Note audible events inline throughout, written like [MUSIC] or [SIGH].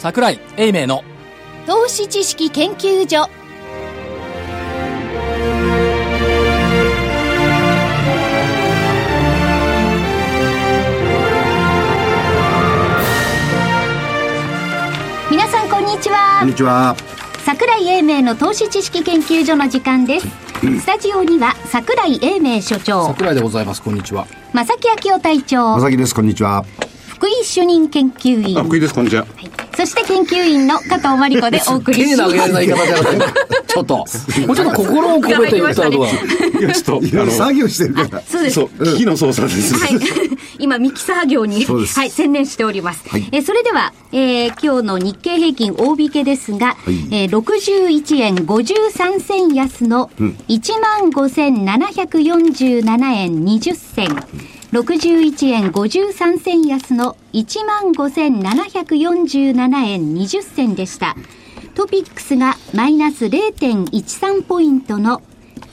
桜井英明の投資知識研究所。皆さんこんにちは。こんにちは。桜井英明の投資知識研究所の時間です。スタジオには桜井英明所長。桜井でございます。こんにちは。正木昭夫隊長。まさきです。こんにちは。福井主任研究員あ、福井です。こんにちは。そして研究員の加藤真理子でお送りします手投げられない言い方じゃなくてちょっともうちょっと心を込めて言ったらどうだいや、ちょっと、いろいろ作業してるから。そうですそう、機器の操作です。はい。[LAUGHS] 今、ミキサー業に、そうですはい、専念しております。はいえーそれでは、えー今日の日経平均大引けですが、えー61円53銭安の15,747円20銭。61円53銭安の15,747円20銭でした。トピックスがマイナス0.13ポイントの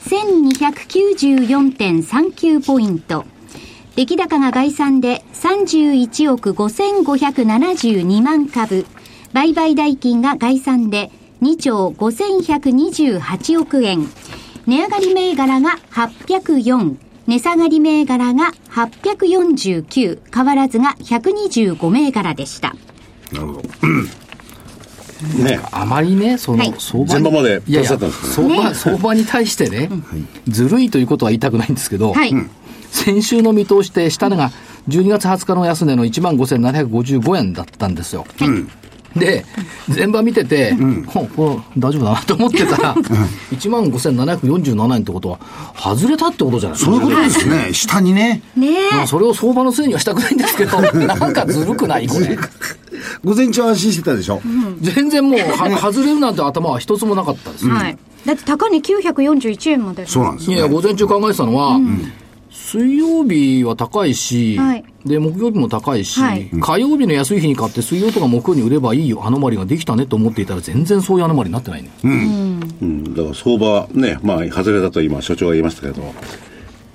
1294.39ポイント。出来高が概算で31億5572万株。売買代金が概算で2兆5128億円。値上がり銘柄が804。値下がり銘柄が849。変わらずが125銘柄でした。なるほど。ね。あまりね、その、はい相場にいやいや相場、相場に対してね、ずるいということは言いたくないんですけど、はい。先週の見通しで、下値が12月20日の安値の1万5755円だったんですよ。で、前場見てて、ほうこれ大丈夫だなと思ってたら、1万5747円ってことは、外れたってことじゃない？ですか。そういうことですね。下にね。ねまあ、それを相場のせいにはしたくないんですけど、なんかずるくないこれ。午前中安心してたでしょ？全然もう、は外れるなんて頭は一つもなかったです。はい。だって高値941円まで。そうなんですいや、よ、ね。午前中考えてたのは、水曜日は高いし、はい。で、木曜日も高いし、はい。火曜日の安い日に買って水曜とか木曜に売ればいいよ、アノマリができたねと思っていたら全然そういうアノマリになってないね。うん。だから相場、ね、まあ、外れたと今、所長が言いましたけど、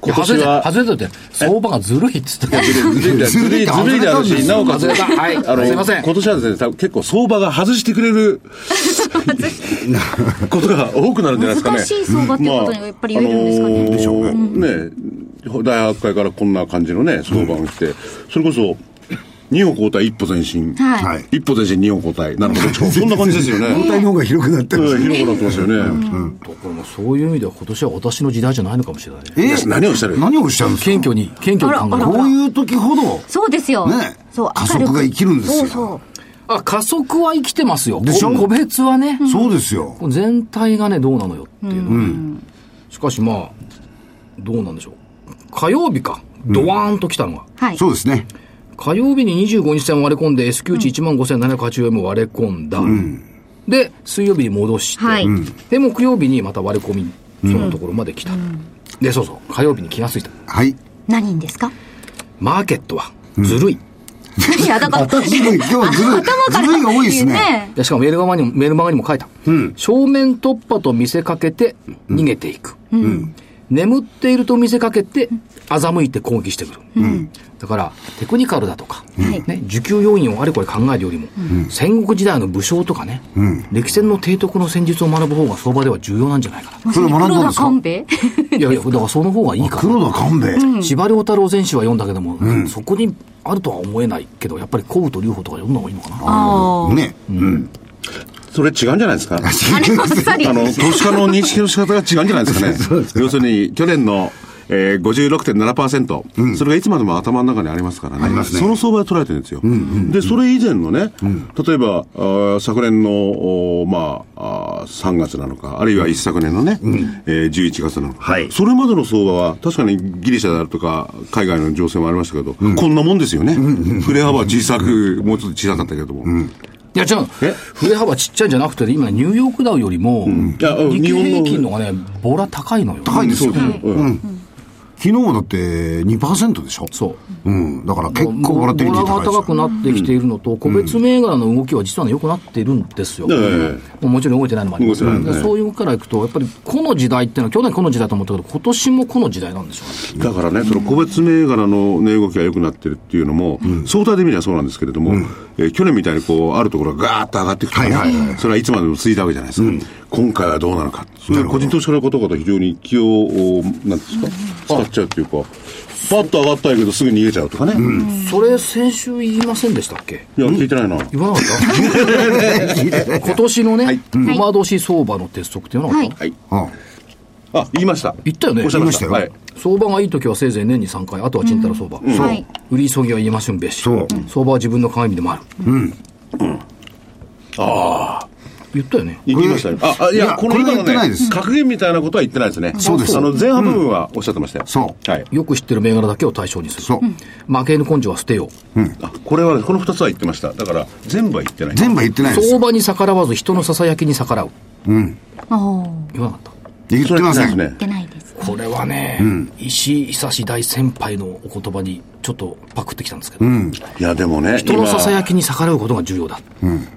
いや外れた、今年は、外れたって、相場がずるいっつって。ずるい、ずるい、ずるいであるし、なおかつ、はい。あの、すいません。今年はですね、多分結構相場が外してくれる [LAUGHS] ことが多くなるんじゃないですかね。難しい相場っていうことにやっぱり言えるんですかね。まああのーでしょうね、大発会からこんな感じのね、相場が来て、それこそ、2歩交代、一歩前進。はいはい。一歩前進、二歩交代。なるほど。[LAUGHS] そんな感じですよね。交代の方が広くなってますうんね。広くなってますよね。だからもうそういう意味では今年は私の時代じゃないのかもしれないね。え何をおっしゃる何をおっしゃるんですか？謙虚に、謙虚に考えるこういう時ほど、そうですよ。ねそう、加速が生きるんですよそうそう。あ、加速は生きてますよ。でしょ？こ個別はね。そうですよ。全体がね、どうなのよっていうのは、しかしまあ、どうなんでしょう。火曜日か、ドワーンと来たのが。はい。そうですね。火曜日に25日線割れ込んで、S q 値1万5780円も割れ込んだ。で、水曜日に戻して、はいで、木曜日にまた割れ込み、そのところまで来た。で、そうそう、火曜日に気がついた。はい。何ですか？マーケットはずるい。いや、だから、ずるい。今日はずるい。ずるいが多いですね。いやしかもメールマガにも、メールマガにも書いた。正面突破と見せかけて逃げていく。眠っていると見せかけて欺いて攻撃してくる。だから、テクニカルだとか、ね、需給要因をあれこれ考えるよりも、戦国時代の武将とかね、歴戦の提督の戦術を学ぶ方が相場では重要なんじゃないかそれ学んだん黒ですか？いやいや、だからその方がいいから。黒田官兵衛。司馬遼太郎全史は読んだけども、そこにあるとは思えないけど、やっぱり古武と劉邦とか読んだ方がいいのかな。ああ。ね。うん。それ違うんじゃないですか？あの、投資家の認識の仕方が違うんじゃないですかね？[LAUGHS] 要するに、去年の、えー、56.7%、それがいつまでも頭の中にありますからね。ね。その相場で捉えてるんですよ。で、それ以前のね、例えば、あー昨年の、まああー、3月なのか、あるいは一昨年のね、えー、11月なのか、はい。それまでの相場は、確かにギリシャであるとか、海外の情勢もありましたけど、こんなもんですよね。振れ幅は小さく、もうちょっと小さかったけども。いや、違う。え？振れ幅ちっちゃいんじゃなくて、今、ニューヨークダウよりも、日経平均のがね、ボラ高いのよ。高いんですよ。うん昨日はだって2%でしょ？そう。うん。だから結構ボラテリティ高いですよ高くなってきているのと、個別銘柄の動きは実はね、良くなっているんですよ。えもちろん動いてないのもありますねでそういうからいくと、やっぱりこの時代っていうのは、去年この時代と思ったけど、今年もこの時代なんでしょうね。だからね、その個別銘柄の値動きが良くなってるっていうのも、相対的にはそうなんですけれども、えー去年みたいにこう、あるところがガーッと上がっていくとかね、はいはいはいそれはいつまでも続いたわけじゃないですか。今回はどうなのか。そういう個人投資家の方々非常に気を、おなんですか、使っちゃうっていうか、パッと上がったんやけどすぐ逃げちゃうとかね。それ、先週言いませんでしたっけ？いや、聞いてないな。言わなかった？[LAUGHS] 今年のね、馬年相場の鉄則っていうのは、はいはい。うんあ、言いました。言ったよねおっしゃいました。言いましたよはい。相場がいい時はせいぜい年に3回、あとは賃太郎相場。はい。売り急ぎは言えませんべし。そう相場は自分の鏡でもある。ああ。言ったよね。言いましたね。あ、あいや、いやこれはこの今のね言ってないです、格言みたいなことは言ってないですね。そうですあの、前半部分はおっしゃってましたよ。そうはい。よく知ってる銘柄だけを対象にする。そう負けぬ根性は捨てよう。あ、これはね、この二つは言ってました。だから、全部は言ってない。全部は言ってないです相場に逆らわず人のささやきに逆らう。おー言わなかった。言ってません言ってないですね言ってないです。これはね、石井久志大先輩のお言葉にちょっとパクってきたんですけど、いや、でもね、人のささ今やきに逆らうことが重要だ。うん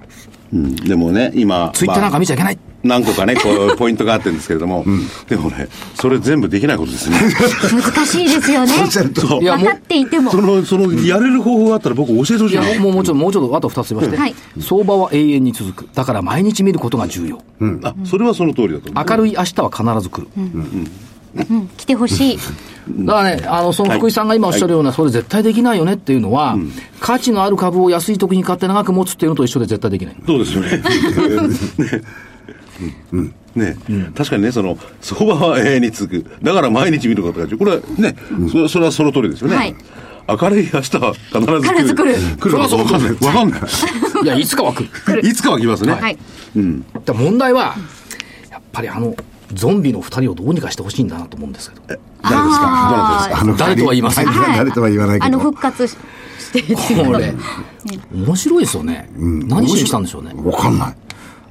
でもね、今、ツイッターなんかまあ見ちゃいけない。何個かね、こう、[LAUGHS] ポイントがあってるんですけれども、でもね、それ全部できないことですね。[LAUGHS] 難しいですよね。[LAUGHS] そういやもう分かっていてもそ。の、その、やれる方法があったら僕教えてほしいやいな。もうもうちょっと、もうちょっと、あと2つ言いまして、はい相場は永遠に続く。だから毎日見ることが重要。あ、それはその通りだと思う。明るい明日は必ず来る。うん、来てほしい。だからね、あの、その福井さんが今おっしゃるような、それ絶対できないよねっていうのは、価値のある株を安い時に買って長く持つっていうのと一緒で絶対できない。そうですよね。[LAUGHS] ねね、確かにね、その、相場は永遠に続く。だから毎日見ることが重要。これはね、そそれはその通りですよね。はい明るい明日は必ず来る。必ず来る来るかわかんない。わかんない。[LAUGHS] いや、いつかは来る。いつかは来ますね。はい。だから問題は、やっぱりあの、ゾンビの二人をどうにかしてほしいんだなと思うんですけど。誰ですか？どなたですか？あの誰とは言いませんはい。誰とは言わないけあの、ど復活しして。これ、[LAUGHS] 面白いですよね。何しに来たんでしょうね。わかんない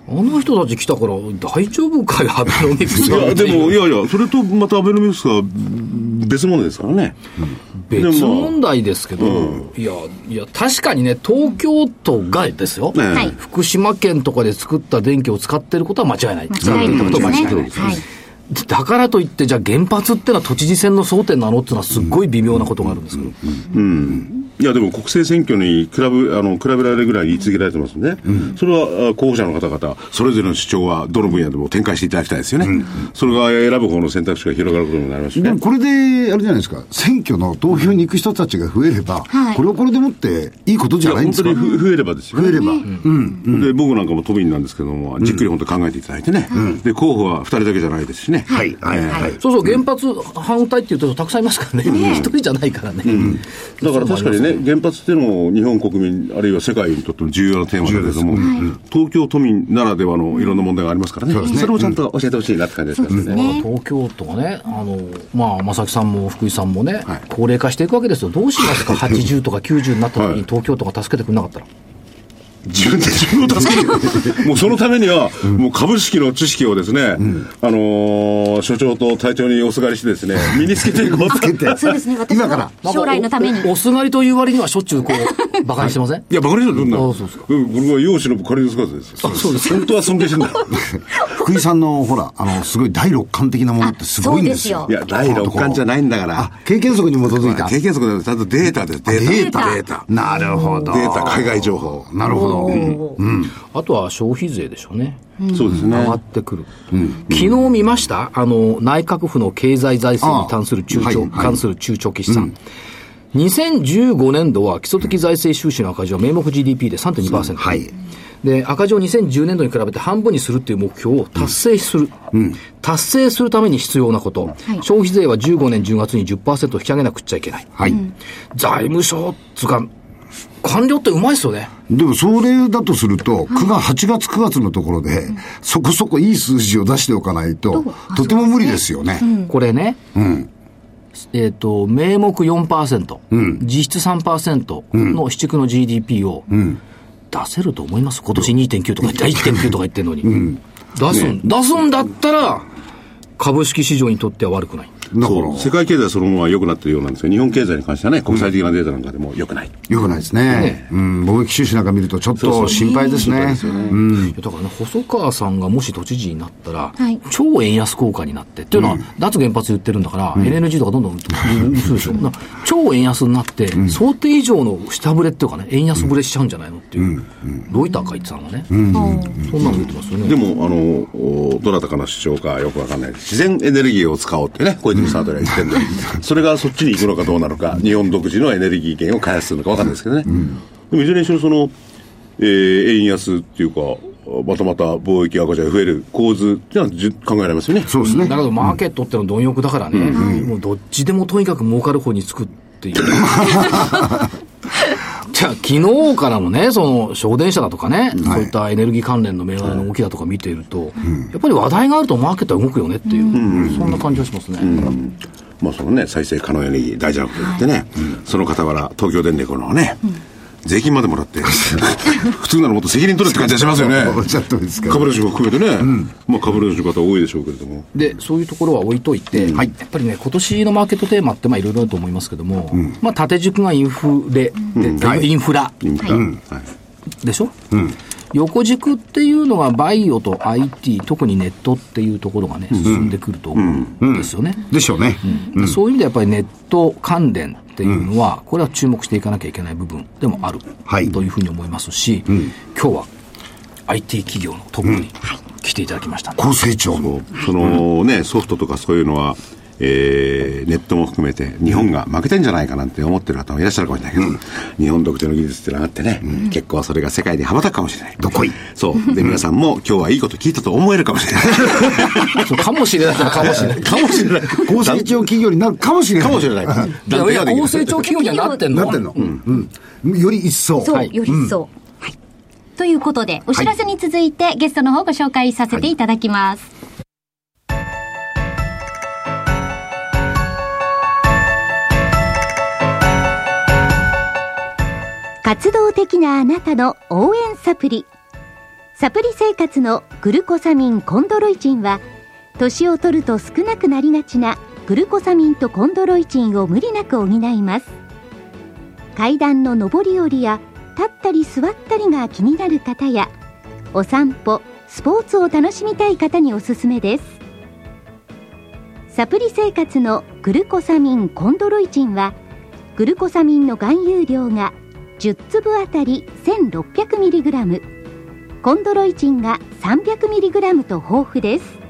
あの人たち来たから、大丈夫かよ、アベノミクスいや、でも、いやいや、それとまたアベノミクスは別物ですからね。別問題ですけど、いや、いや、確かにね、東京都がですよ、ねはい福島県とかで作った電気を使ってることは間違いない。間違いないですね。間違いない。だからといって、じゃあ原発ってのは都知事選の争点なのっていうのはすっごい微妙なことがあるんですけど。いや、でも国政選挙に比べ、あの、比べられるぐらい言い続けられてますんで、それはあ候補者の方々、それぞれの主張はどの分野でも展開していただきたいですよね。それが選ぶ方の選択肢が広がることになりますしねでも。これで、あれじゃないですか、選挙の投票に行く人たちが増えれば、はいこれはこれでもっていいことじゃないんですか？本当にふ増えればですよね。増えれば。うん。で、僕なんかも都民なんですけども、じっくり本当考えていただいてね。で、候補は二人だけじゃないですしね。はい、はい、はい。そうそう、原発反対って言うとたくさんいますからね。[LAUGHS] 一人じゃないからね。だから確かにね、原発っていうのも日本国民、あるいは世界にとっても重要なテーマだけれども、東京都民ならではのいろんな問題がありますからね。それをちゃんと教えてほしいなって感じですからね。東京都がね、あの、まあ、正木さんも福井さんもね、高齢化していくわけですよ。どうしますか ?80 とか90になった時はいに東京都が助けてくれなかったら。自分で自分を助ける。[LAUGHS] もうそのためには、もう株式の知識をですね、あのー所長と隊長におすがりしてですね、[LAUGHS] 身につけていこうって。そうですね。私今からも将来のために。おおすがりという割にはしょっちゅうこう、[LAUGHS] 馬鹿にしてません？いや、バカにしてるんだ。あそうですかうん、これは容姿の仮の姿です。そうです本当は尊敬してんだ。福井さんの、ほら、あの、すごい第六感的なものってすごいんですよ。あいや、第六感じゃないんだからあ。、経験則に基づいた。経験則だとちゃんとデータです。データ。データ。データ。なるほど。データ、海外情報。なるほど。うんあとは消費税でしょうね。そうですね上が。ってくる。昨日見ました？あの、内閣府の経済財政に関する中長、あはいはい関する中長期試算。2015年度は基礎的財政収支の赤字は名目 GDP で3.2%。はいで、赤字を2010年度に比べて半分にするっていう目標を達成する。達成するために必要なこと。消費税は15年10月に10%引き上げなくっちゃいけない。はい。財務省つうか、官僚ってうまいっすよね。でもそれだとすると、9月、8月、9月のところで、そこそこいい数字を出しておかないと、とても無理ですよね。これね、えっ、と、名目4%、実質3%の市区の GDP を出せると思います？今年2.9とか言って、1.9とか言ってるのに。出すん、出すんだったら、株式市場にとっては悪くない。だからそう。世界経済そのものは良くなってるようなんですが、日本経済に関してはね、国際的なデータなんかでも良くない。よくないですね。うん、貿易収支なんか見るとちょっと心配ですね。だからね、細川さんがもし都知事になったら、はい。超円安効果になって、っていうのは、脱原発言ってるんだから、LNG とかどんどん売る。でしょ。超円安になって、想定以上の下振れっていうかね、円安振れしちゃうんじゃないのっていう、ロイターか言ってたのがね、そんなの出てますよね。でも、あの、おどなたかの主張かよくわかんない。です。自然エネルギーを使おうってね、小泉さんあたりは言ってるんで、それがそっちに行くのかどうなのか、日本独自のエネルギー源を開発するのかわかんないですけどね。でもいずれにしろその、えー円安っていうか、またまた貿易赤字が増える構図っていうのは考えられますよね。そうですね。だけど、マーケットってのは貪欲だからね、もうどっちでもとにかく儲かる方につくっていう。[LAUGHS] じゃあ、昨日からのね、その、省電車だとかね、そういったエネルギー関連の銘柄の動きだとか見ていると、やっぱり話題があるとマーケットは動くよねっていう、そんな感じがしますね。まあそのね、再生可能エネルギー大事なこと言ってね、その傍ら、東京電力のね、税金までもらって、[LAUGHS] 普通ならもっと責任取るって感じがしますよね。おっしゃる通りですから株主も含めてね、まあ株主の方多いでしょうけれども。で、そういうところは置いといて、やっぱりね、今年のマーケットテーマってまあいろいろあると思いますけども、まあ縦軸がインフレで、インフラインフラ。はいでしょ、横軸っていうのがバイオと IT、特にネットっていうところがね、進んでくると思うんですよね。でしょうね。そういう意味でやっぱりネット関連っていうのは、これは注目していかなきゃいけない部分でもある、はい。というふうに思いますし、今日は IT 企業のトップに来ていただきましたんで。高成長の。そのね、ソフトとかそういうのは、えーネットも含めて日本が負けてんじゃないかなんて思ってる方もいらっしゃるかもしれないけど、日本独自の技術ってのがあってね、結構それが世界で羽ばたくかもしれない。どこいそう。で、皆さんも今日はいいこと聞いたと思えるかもしれない。かもしれないかもしれない。かもしれない。高成長企業になるかもしれない。かもしれない。いやいや、高成長企業にはなってんのなってんの。うん。うん。より一層。そう、はいより一層。はい。ということで、お知らせに続いて、ゲストの方ご紹介させていただきます。活動的なあなたの応援サプリ。サプリ生活のグルコサミンコンドロイチンは、年を取ると少なくなりがちなグルコサミンとコンドロイチンを無理なく補います。階段の上り下りや立ったり座ったりが気になる方やお散歩スポーツを楽しみたい方におすすめですサプリ生活のグルコサミンコンドロイチンはグルコサミンの含有量が10粒あたり 1600mg コンドロイチンが 300mg と豊富です。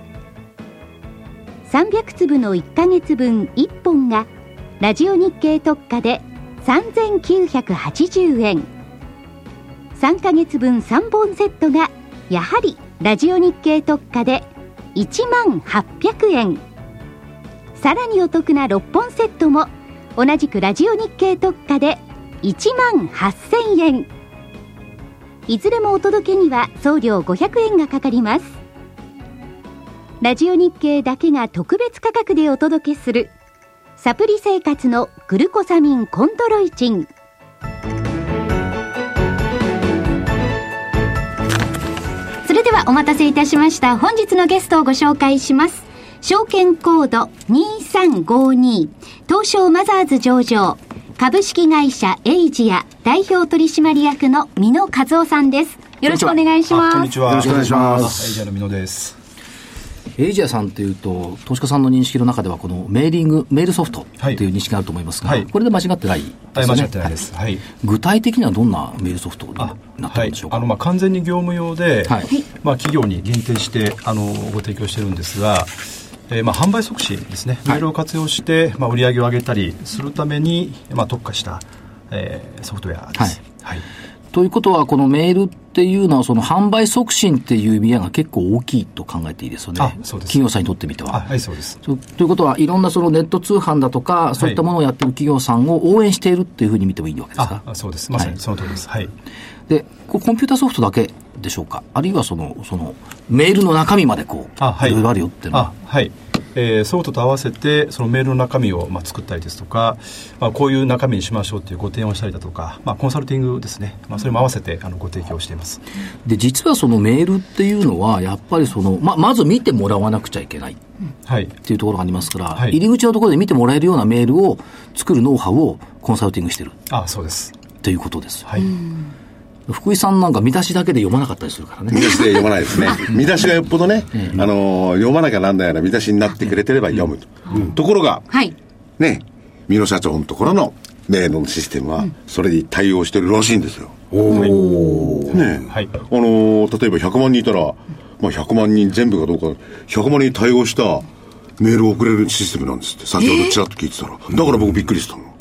300粒の1ヶ月分1本がラジオ日経特価で3980円3ヶ月分3本セットがやはりラジオ日経特価で1万800円さらにお得な6本セットも同じくラジオ日経特価で1万8000円。いずれもお届けには送料500円がかかります。ラジオ日経だけが特別価格でお届けするサプリ生活のグルコサミンコントロイチン。それではお待たせいたしました。本日のゲストをご紹介します。証券コード2352東証マザーズ上場。株式会社エイジア代表取締役の美濃和夫さんです。よろしくお願いします。こんにちは。よろしくお願いします。エイジアの美濃です。エイジアさんっていうと、投資家さんの認識の中では、このメーリング、メールソフトっていう認識があると思いますが、はい。これで間違ってないですよね。はい間違ってないです。はい。具体的にはどんなメールソフトにあなってるんでしょうか？はい、あのまあ完全に業務用で、はい。まあ企業に限定してあのご提供してるんですが、えーまあ販売促進ですね。メールを活用してまあ売り上げを上げたりするためにまあ特化した、えーソフトウェアです。はい。ということは、このメールっていうのは、その販売促進っていう意味合いが結構大きいと考えていいですよね。あそうです企業さんにとってみては。あはいそうです。とということは、いろんなそのネット通販だとか、そういったものをやってる企業さんを応援しているっていうふうに見てもいいわけですか？そうです。まさにその通りです。はい。で、こうコンピューターソフトだけでしょうか？あるいはその、その、メールの中身までこう、あはい。いろいろあるよっていうの。はあ。はい。えー、ソフトと合わせてそのメールの中身を、まあ、作ったりですとか、まあ、こういう中身にしましょうというご提案をしたりだとか、まあ、コンサルティングですね、まあ、それも合わせてあのご提供しています。で実はそのメールっていうのはやっぱりその、ままず見てもらわなくちゃいけないはい、っていうところがありますから、はい、入り口のところで見てもらえるようなメールを作るノウハウをコンサルティングしてるあそうです。ということです、はい、福井さんなんか見出しだけで読まなかったりするからね。見出しで読まないですね。[LAUGHS] 見出しがよっぽどね、あの読まなきゃなんだような見出しになってくれてれば読むと。ところが、はい、ね、三野社長のところのメールのシステムは、それに対応してるらしいんですよ。おお。ね、はい、あの例えば100万人いたら、まあ、100万人全部かどうか、100万人対応したメールを送れるシステムなんですって、先ほどちらっと聞いてたら。だから僕びっくりしたの。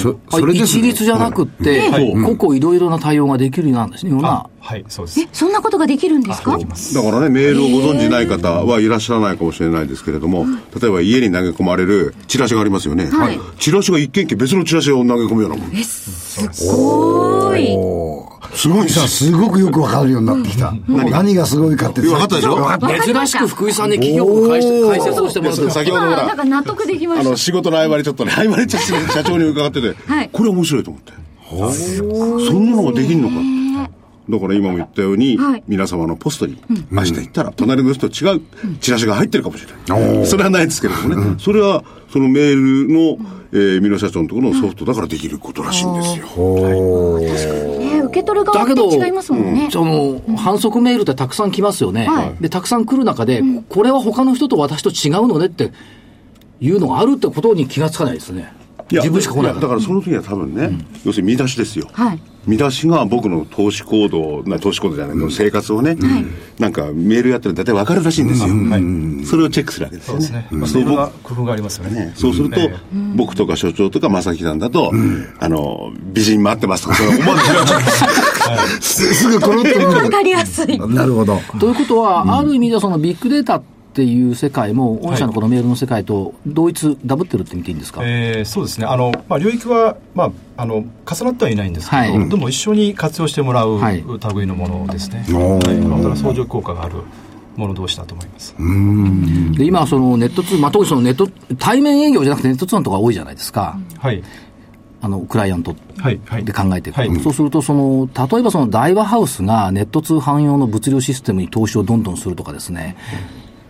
そそれ一律じゃなくって、はい、個々いろいろな対応ができるようなんですね、ような。はい、そうです。え、そんなことができるんですか？だからね、メールをご存じない方はいらっしゃらないかもしれないですけれども、例えば家に投げ込まれるチラシがありますよね。はい。チラシが一件一件別のチラシを投げ込むようなもん。え、すごい。すごいさ、すごくよくわかるようになってきた。何？がすごいかって。分かったでしょ？珍しく福井さんに企業の解説をしてもらって先ほどほら。なんか納得できました。あの、仕事の合間にちょっとね、合間に [LAUGHS] 社長に伺ってて、これ面白いと思って。そんなのができんのか。だから今も言ったように、はい、皆様のポストに、明日行ったら、隣の人と違うチラシが入ってるかもしれない。それはないですけれどもね。それは、そのメールの、えー、ミノ社長のところのソフトだからできることらしいんですよ。ね、受け取る側って違いますもんね。その、反則メールってたくさん来ますよね。はい、で、たくさん来る中で、これは他の人と私と違うのねっていうのがあるってことに気がつかないですね。自分しか来ないだからその時は多分ね、うん、要するに見出しですよ、はい、見出しが僕の投資行動な投資行動じゃない、うん、生活をね、うん、なんかメールやってる大体分かるらしいんですよ、はい、それをチェックするわけですよね。そうですね、まあ、それ工夫がありますよね、ね、そうすると、僕とか所長とか正木さんだと、あの美人待ってますとか思わず [LAUGHS] すぐコロッと分かりやすい。なるほど。ということは、ある意味ではそのビッグデータってっていう世界も、御社のこのメールの世界と同一、ダブってるって見ていいんですか、えー、そうですね、あのまあ、領域は、まあ、あの重なってはいないんですけど、はい、でも一緒に活用してもらう類のものですね、はい、相乗効果がある。もの同士だと思います。で今、そのネット通、まあ、特にそのネット対面営業じゃなくてネット通販とか多いじゃないですか、はい、あのクライアントで考えていく、はい。はい、そうするとその、例えばその大和ハウスがネット通販用の物流システムに投資をどんどんするとかですね、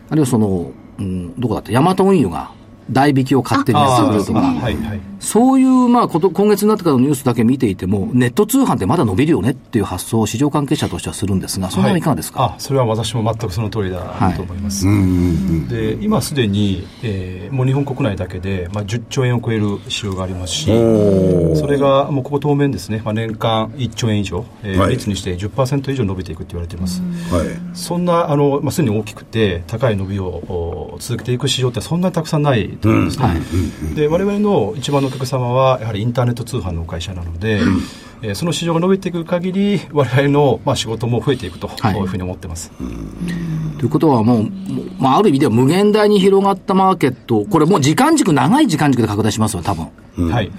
あるいはその、うん、どこだった？ヤマト運輸が代引きを勝手にやってくれるとか、はいはい、そういう、まあこと、今月になってからのニュースだけ見ていても、ネット通販ってまだ伸びるよねっていう発想を市場関係者としてはするんですが、そのはい。かがですか、あそれは私も全くその通りだと思います。はい、で今すでに、えー、もう日本国内だけで、まあ、10兆円を超える市場がありますし、それがもうここ当面ですね、まあ、年間1兆円以上、えー、率にして10%以上伸びていくと言われています。はい、そんなあの、まあ、すでに大きくて高い伸びを続けていく市場ってそんなにたくさんないと思うんですね。うん。はい、で我々の一番のお客様はやはりインターネット通販の会社なので、うん、えー、その市場が伸びていく限り我々の、まあ、仕事も増えていくと、はい、いうふうに思ってます。ということはもう、まあ、ある意味では無限大に広がったマーケットこれもう時間軸長い時間軸で拡大しますよ多分。はい、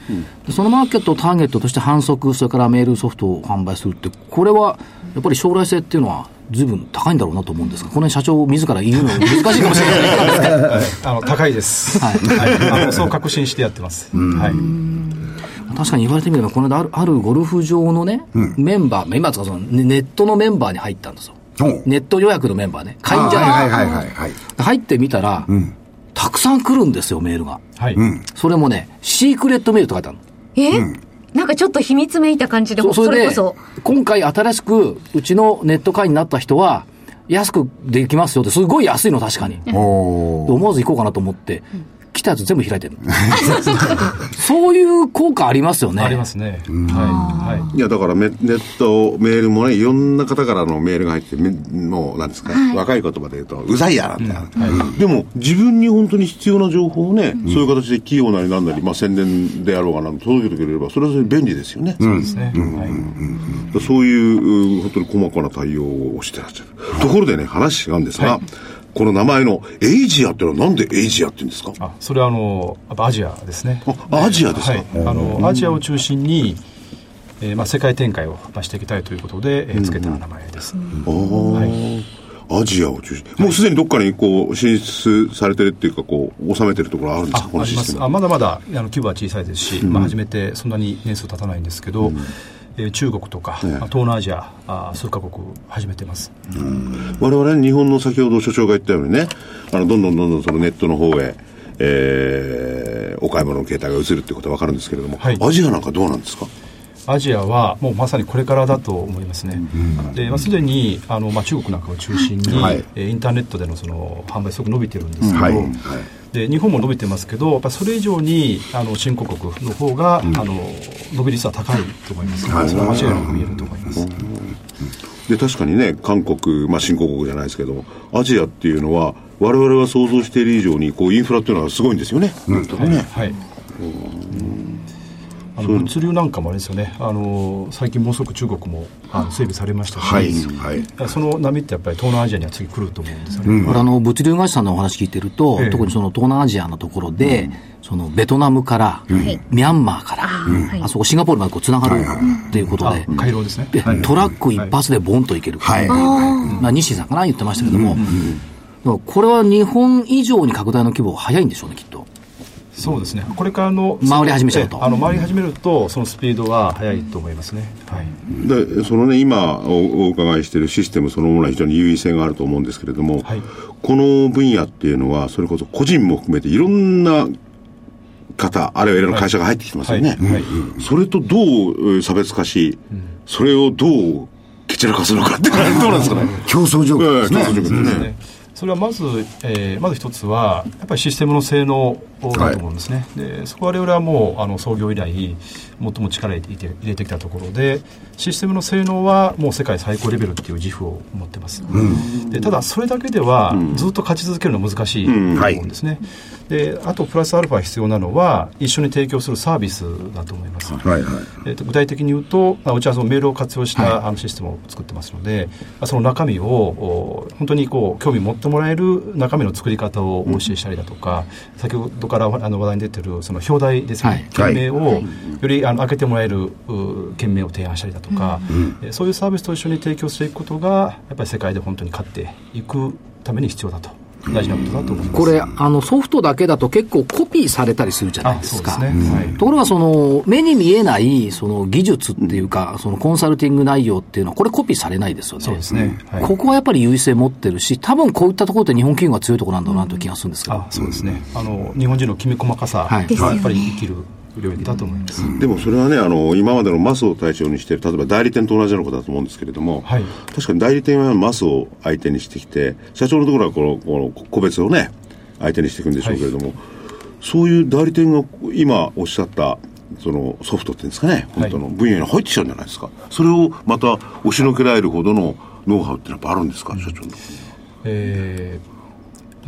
そのマーケットをターゲットとして反則、それからメールソフトを販売するって、これはやっぱり将来性っていうのは、ずいぶん高いんだろうなと思うんですが、この辺社長自ら言うの難しいかもしれない。はい、あの高いです、はい。はい、あのそう確信してやってます。はい。確かに言われてみれば、この間あるあるゴルフ場のね、うん、メンバー、今そのネットのメンバーに入ったんですよ。ネット予約のメンバーね、会員じゃない。はいはいはい、入ってみたら、うん、たくさん来るんですよ、メールが。はい、それもね、シークレットメールと書いてあるの。え、うんなんかちょっと秘密めいた感じで、そそれこそ。今回新しく、うちのネット会員になった人は、安くできますよって、すごい安いの、確かに。思わず行こうかなと思って、来たやつ全部開いてる [LAUGHS] そういう効果ありますよね。ありますね。はい。い。や、だからネット、メールもね、いろんな方からのメールが入って、もう、なんですか、はい、若い言葉で言うと、うざいやなんて、うん。はい、でも、自分に本当に必要な情報をね、うん、そういう形で企業なりなんなり、まあ、宣伝であろうがなん届けてくれれば、それはそれ便利ですよね。そうですね。そういう、本当に細かな対応をしてらっしゃる。ところでね、話があるんですが、はいこの名前のエイジアってのはなんでエイジアって言うんですか？あそれはあのアジアですね。あアジアですか、はい、あのアジアを中心に、えーまあ、世界展開をしていきたいということで、えー、つけた名前です、うん、はい。アジアを中心。に、もうすでにどっかにこう進出されてるっていうか、こう、収めてるところあるんですか、あまだまだあの規模は小さいですし、うん、まあ、始めてそんなに年数経たないんですけど、うん、えー、中国とか、ね、東南アジアあ、数カ国始めてます、われわれ日本の先ほど所長が言ったようにね、あのどんどんどんどんそのネットの方へ、えー、お買い物の形態が移るってことは分かるんですけれども、はい、アジアなんかどうなんですか？アジアはもうまさにこれからだと思いますね、でまあ、すでにあの、まあ、中国なんかを中心に、はい、インターネットでのその販売すごく伸びてるんですけど、はい。はい、で日本も伸びてますけど、やっぱそれ以上にあの新興国の方が、うん、あの伸び率は高いと思います、はい、それは間違いなく見えると思います。で確かにね、韓国、まあ、新興国じゃないですけど、アジアっていうのは、われわれは想像している以上にこうインフラっていうのはすごいんですよね。うん、ね。はい、あの物流なんかもあれですよね、あの最近もうすぐ中国もあの整備されましたし、はいはい、その波ってやっぱり東南アジアには次来ると思うんですよね、うん、あの物流会社さんのお話聞いてると、ええ、特にその東南アジアのところで、うん、そのベトナムから、うん、ミャンマーから、あそこシンガポールまでこうつながるっていうことで、回廊ですね。トラック一発でボンといける、はい。まあ、西さんかな言ってましたけども、これは日本以上に拡大の規模が早いんでしょうねきっと。そうですね、これからの回り始めちゃうと。あの回り始めると、そのスピードは速いと思いますね、はい、でそのね、今お、お伺いしているシステムそのものは非常に優位性があると思うんですけれども、はい、この分野っていうのは、それこそ個人も含めて、いろんな方、あるいはいろんな会社が入ってきてますよね、はい。はい、それとどう差別化し、うん、それをどう蹴散らかすのかって、どうなんですかね？競争状況ですね。競争状況ですね。それはまず、えー、まず一つは、やっぱりシステムの性能だと思うんですね、はい、でそこは我々はもうあの創業以来、最も力を入れて入れてきたところで、システムの性能はもう世界最高レベルっていう自負を持ってます、うん、でただ、それだけではずっと勝ち続けるのは難しいと思うんですね、であとプラスアルファ必要なのは、一緒に提供するサービスだと思います、はいはい。えーと、具体的に言うと、うちはそのメールを活用した、はい、あのシステムを作ってますので、その中身を本当にこう興味持ってもらえる中身の作り方をお教えしたりだとか、うん、先ほどからあの話題に出てるその表題ですね、はい、件名をよりあの開けてもらえる件名を提案したりだとか、うん、そういうサービスと一緒に提供していくことがやっぱり世界で本当に勝っていくために必要だと。大事なことだと思います。これあの、ソフトだけだと結構コピーされたりするじゃないですか。すね。はい、ところがその、目に見えないその技術っていうか、そのコンサルティング内容っていうのは、これ、コピーされないですよね。そうですね、はい、ここはやっぱり優位性持ってるし、多分こういったところって日本企業が強いところなんだろうなという気がするんですけど、そうですね。あの日本人のきめ細かさがやっぱり生きる。領域だと思います、うん、でもそれはねあの今までのマスを対象にしている例えば代理店と同じようなことだと思うんですけれども、はい、確かに代理店はマスを相手にしてきて社長のところはこのこの個別をね相手にしていくんでしょうけれども、はい、そういう代理店が今おっしゃったそのソフトっていうんですかね、本当の分野に入ってきちゃうんじゃないですか、それをまた押しのけられるほどのノウハウっていうのはあるんですか、社長の。えー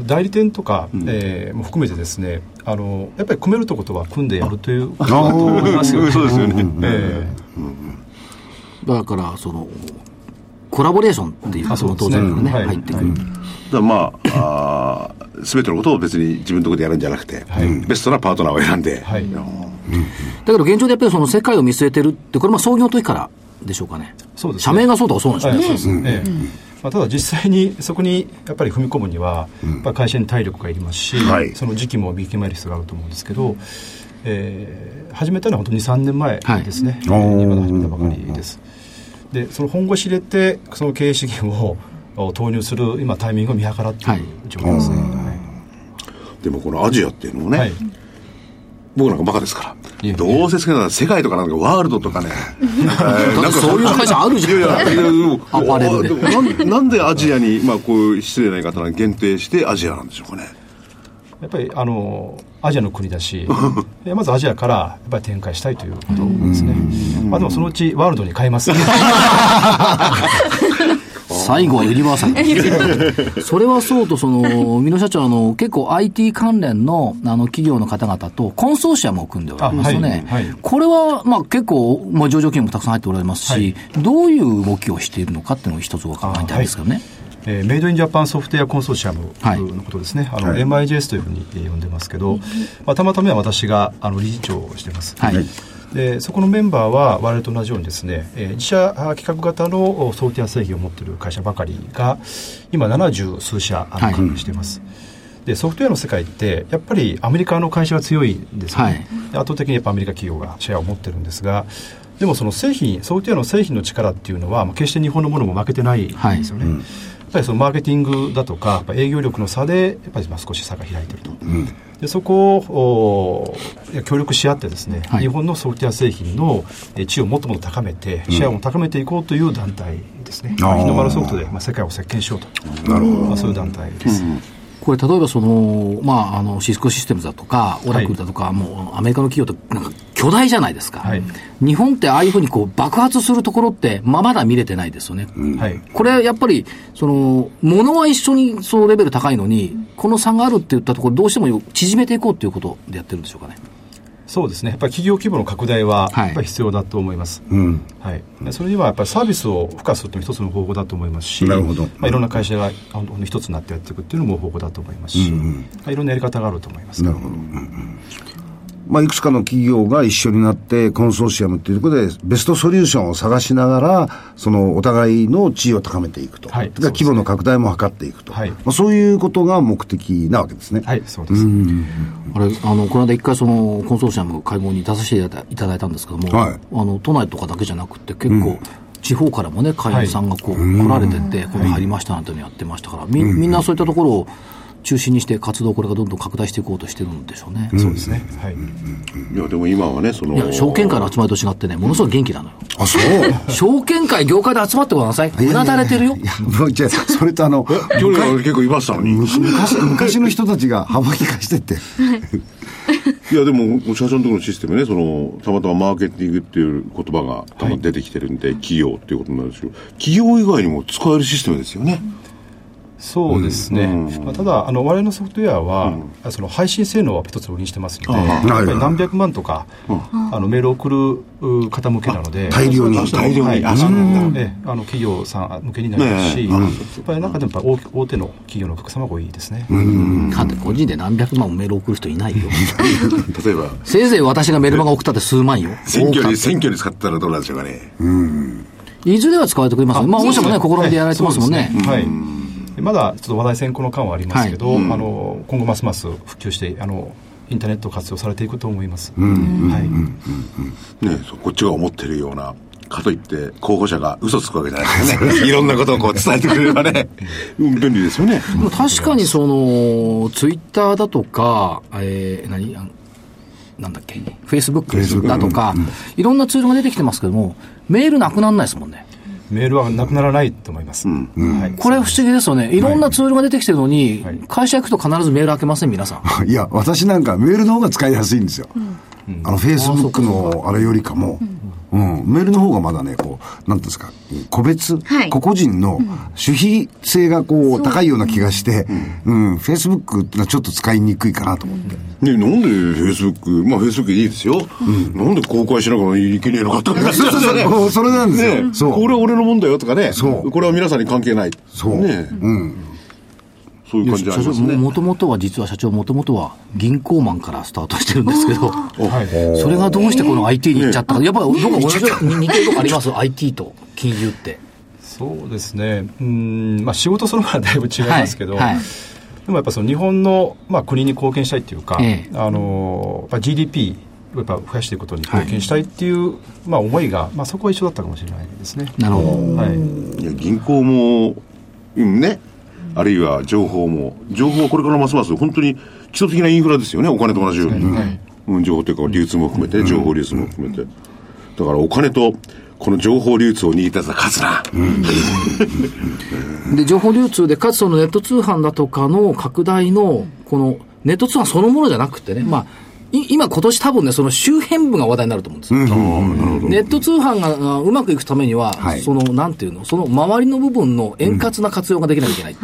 代理店とか、うん、えー、も含めてですねあのやっぱり組めるとことは組んでやるということだと思いますよね。そうですよね、えー、だからそのコラボレーションっていうその当然ね、ねはい、入ってくる。だまああ全てのことを別に自分のところでやるんじゃなくて、はい、ベストなパートナーを選んで、はい、だけど現状でやっぱりその世界を見据えてるってこれも創業の時からでしょうかね。そうです、ね、社名がそうとかそうなんですね、ええまあ、ただ実際にそこにやっぱり踏み込むには、やっぱ会社に体力がいりますし、はい、その時期も見極める必要があると思うんですけど、えー、始めたのは本当に3年前ですね、はい、今始めたばかりです。でその本腰入れてその経営資源を投入する今タイミングを見計らっている状況ですね、はい、でもこのアジアっていうのもね、はい、僕なんかバカですから。どうせら世界とかなんかワールドとかね。なんかそういう会社あるじゃん。いやいや、アパレルで。なんでアジアに、まあこういう失礼な言い方な限定してアジアなんでしょうかね。やっぱりあのアジアの国だし、[LAUGHS] まずアジアからやっぱり展開したいということですね。まあでもそのうちワールドに変えます。[LAUGHS] 最後はユニバーサル。[LAUGHS] それはそうと、その、美濃社長、あの、結構 IT 関連の、あの、企業の方々とコンソーシアムを組んでおられますよね。はいはい、これは、まあ結構、まあ上場企業もたくさん入っておられますし、はい、どういう動きをしているのかっていうのを一つ伺いたいんですけどね。えー、メイドインジャパンソフトウェアコンソーシアムのことですね、はい、あの、はい、MIJS というふうに呼んでますけど、まあ、たまたまは私があの理事長をしてます。はいでそこのメンバーは我々と同じようにですね、えー、自社企画型のソフトウェア製品を持っている会社ばかりが今70数社加入しています、はい、でソフトウェアの世界ってやっぱりアメリカの会社が強いんですね、はい、圧倒的にやっぱアメリカ企業がシェアを持ってるんですがでもその製品ソフトウェアの製品の力っていうのは決して日本のものも負けてないんですよね、はい。うんぱりそのマーケティングだとか営業力の差でやっぱり少し差が開いてると、うん、でそこを協力し合ってですね、はい、日本のソフトウェア製品の地位をもっともっと高めて、シェアを高めていこうという団体ですね、日の丸ソフトで、まあ、世界を席巻しようと。なるほど、まあ、そういう団体です。うんこれ、例えばその、まあ、あのシスコシステムだとか、オラクルだとか、はい、もうアメリカの企業となんか巨大じゃないですか、はい、日本ってああいうふうにこう爆発するところって、まあ、まだ見れてないですよね、うん、これやっぱり、その、ものは一緒にそのレベル高いのに、この差があるっていったところ、どうしても縮めていこうということでやってるんでしょうかね。そうですね、やっぱり企業規模の拡大はやっぱり必要だと思います、はいうん。はい、それにはやっぱりサービスを付加するという一つの方法だと思いますし、なるほど。まあ、いろんな会社が一つになってやっていくっていうのも方法だと思いますし、うんうん、まあ、いろんなやり方があると思います。なるほど、うんうんまあ、いくつかの企業が一緒になって、コンソーシアムっていうことで、ベストソリューションを探しながら、そのお互いの地位を高めていくと。はい、規模の拡大も図っていくと。はい、まあ、そういうことが目的なわけですね。はい、そうです。あれ、あの、この間一回その、コンソーシアム会合に出させていただいたんですけども、はい、あの、都内とかだけじゃなくて、結構、うん。地方からもね、会員さんがこう、来られてて、この入りましたなんていうのやってましたから、みみんなそういったところを中心にして活動これがどんどん拡大していこうとしてるんでしょうね。そうですね。はい。いや、でも今はね、その。いや、証券会の集まりと違ってね、ものすごい元気なのよ。あ、そう [LAUGHS] 証券会、業界で集まってください。うなだれてるよ。いや、もうじゃそれとあの、去年は結構いましたのに。昔、昔の人たちが幅利かしてって。[LAUGHS] いやでも、社長のところのシステムね、そのたまたまマーケティングっていう言葉がたま出てきてるんで、はい、企業っていうことになるんですけど、企業以外にも使えるシステムですよね。うんそうですね、うんまあ、ただあの、我々のソフトウェアは、うん、その配信性能は一つ売りにしてますので、やっぱり何百万とか、うん、あのメールを送る方向けなので、大量に、大量に、はい、あのえあの企業さん向けになりますし、ね、やっぱり中でもやっぱ大手の企業のお客様が多いですね。かん個人で何百万メール送る人いないよ。[LAUGHS] 例えば。せいぜい私がメルマガ送ったって数万よ。選挙に、選挙に使ったらどうなんでしょうかね。いずれは使われてくれます。まあ、御社もね、試みでやられてますもんね。はい。まだちょっと話題先行の感はありますけど、はい。うん、あの今後ますます普及してあのインターネット活用されていくと思います。はい。ね、こっちが思ってるような。かといって候補者が嘘つくわけじゃないですね。[LAUGHS] いろんなことをこう伝えてくれればね。便利ですよね。確かにそのツイッターだとか、えー、何なんだっけフェイスブックだとか、いろんなツールが出てきてますけどもメールなくならないですもんねメールはなくならないと思います。うん。はい、これ不思議ですよね。い。ろんなツールが出てきてるのに、はい、会社行くと必ずメール開けません、皆さん。いや、私なんかメールの方が使いやすいんですよ。うん、あの、フェイスブックのあれよりかも。うん。うん、メールの方がまだね、こう、なんですか、個別、はい、個々人の守秘性がこう、高いような気がして、うん、フェイスブックってのはちょっと使いにくいかなと思って。ねなんでフェイスブック、まあフェイスブックいいですよ。うん、なんで公開しながらいけねえのかってそうそうそう、それなんですよ。ね、そう。これは俺のもんだよとかね。そう。これは皆さんに関係ない。そう。ね。うん。そういう感じありますね。もともとは、実は社長、もともとは銀行マンからスタートしてるんですけど、それがどうしてこの IT に行っちゃったか、やっぱりどこ同じ似てるとこあります ?IT と金融って。そうですね。うん、まあ仕事そのものはだいぶ違いますけど、はいはい、でもやっぱその日本の、まあ、国に貢献したいっていうか、ええ、あの、まあ、GDP やっぱ増やしていくことに貢献したいっていう、はい、まあ、思いが、まあ、そこは一緒だったかもしれないですね。なるほど。はい、いや銀行も、ね、あるいは情報も、情報はこれからますます本当に基礎的なインフラですよね、お金と同じように。うん、情報というか流通も含めて、情報流通も含めて。だからお金と、この情報流通を握ったやつは勝つな。で、情報流通で、かつそのネット通販だとかの拡大の、このネット通販そのものじゃなくてね、まあ、今、今年多分ね、その周辺部が話題になると思うんですよ。ネット通販がうまくいくためには、はい、その、なんていうの、その周りの部分の円滑な活用ができなきゃいけない。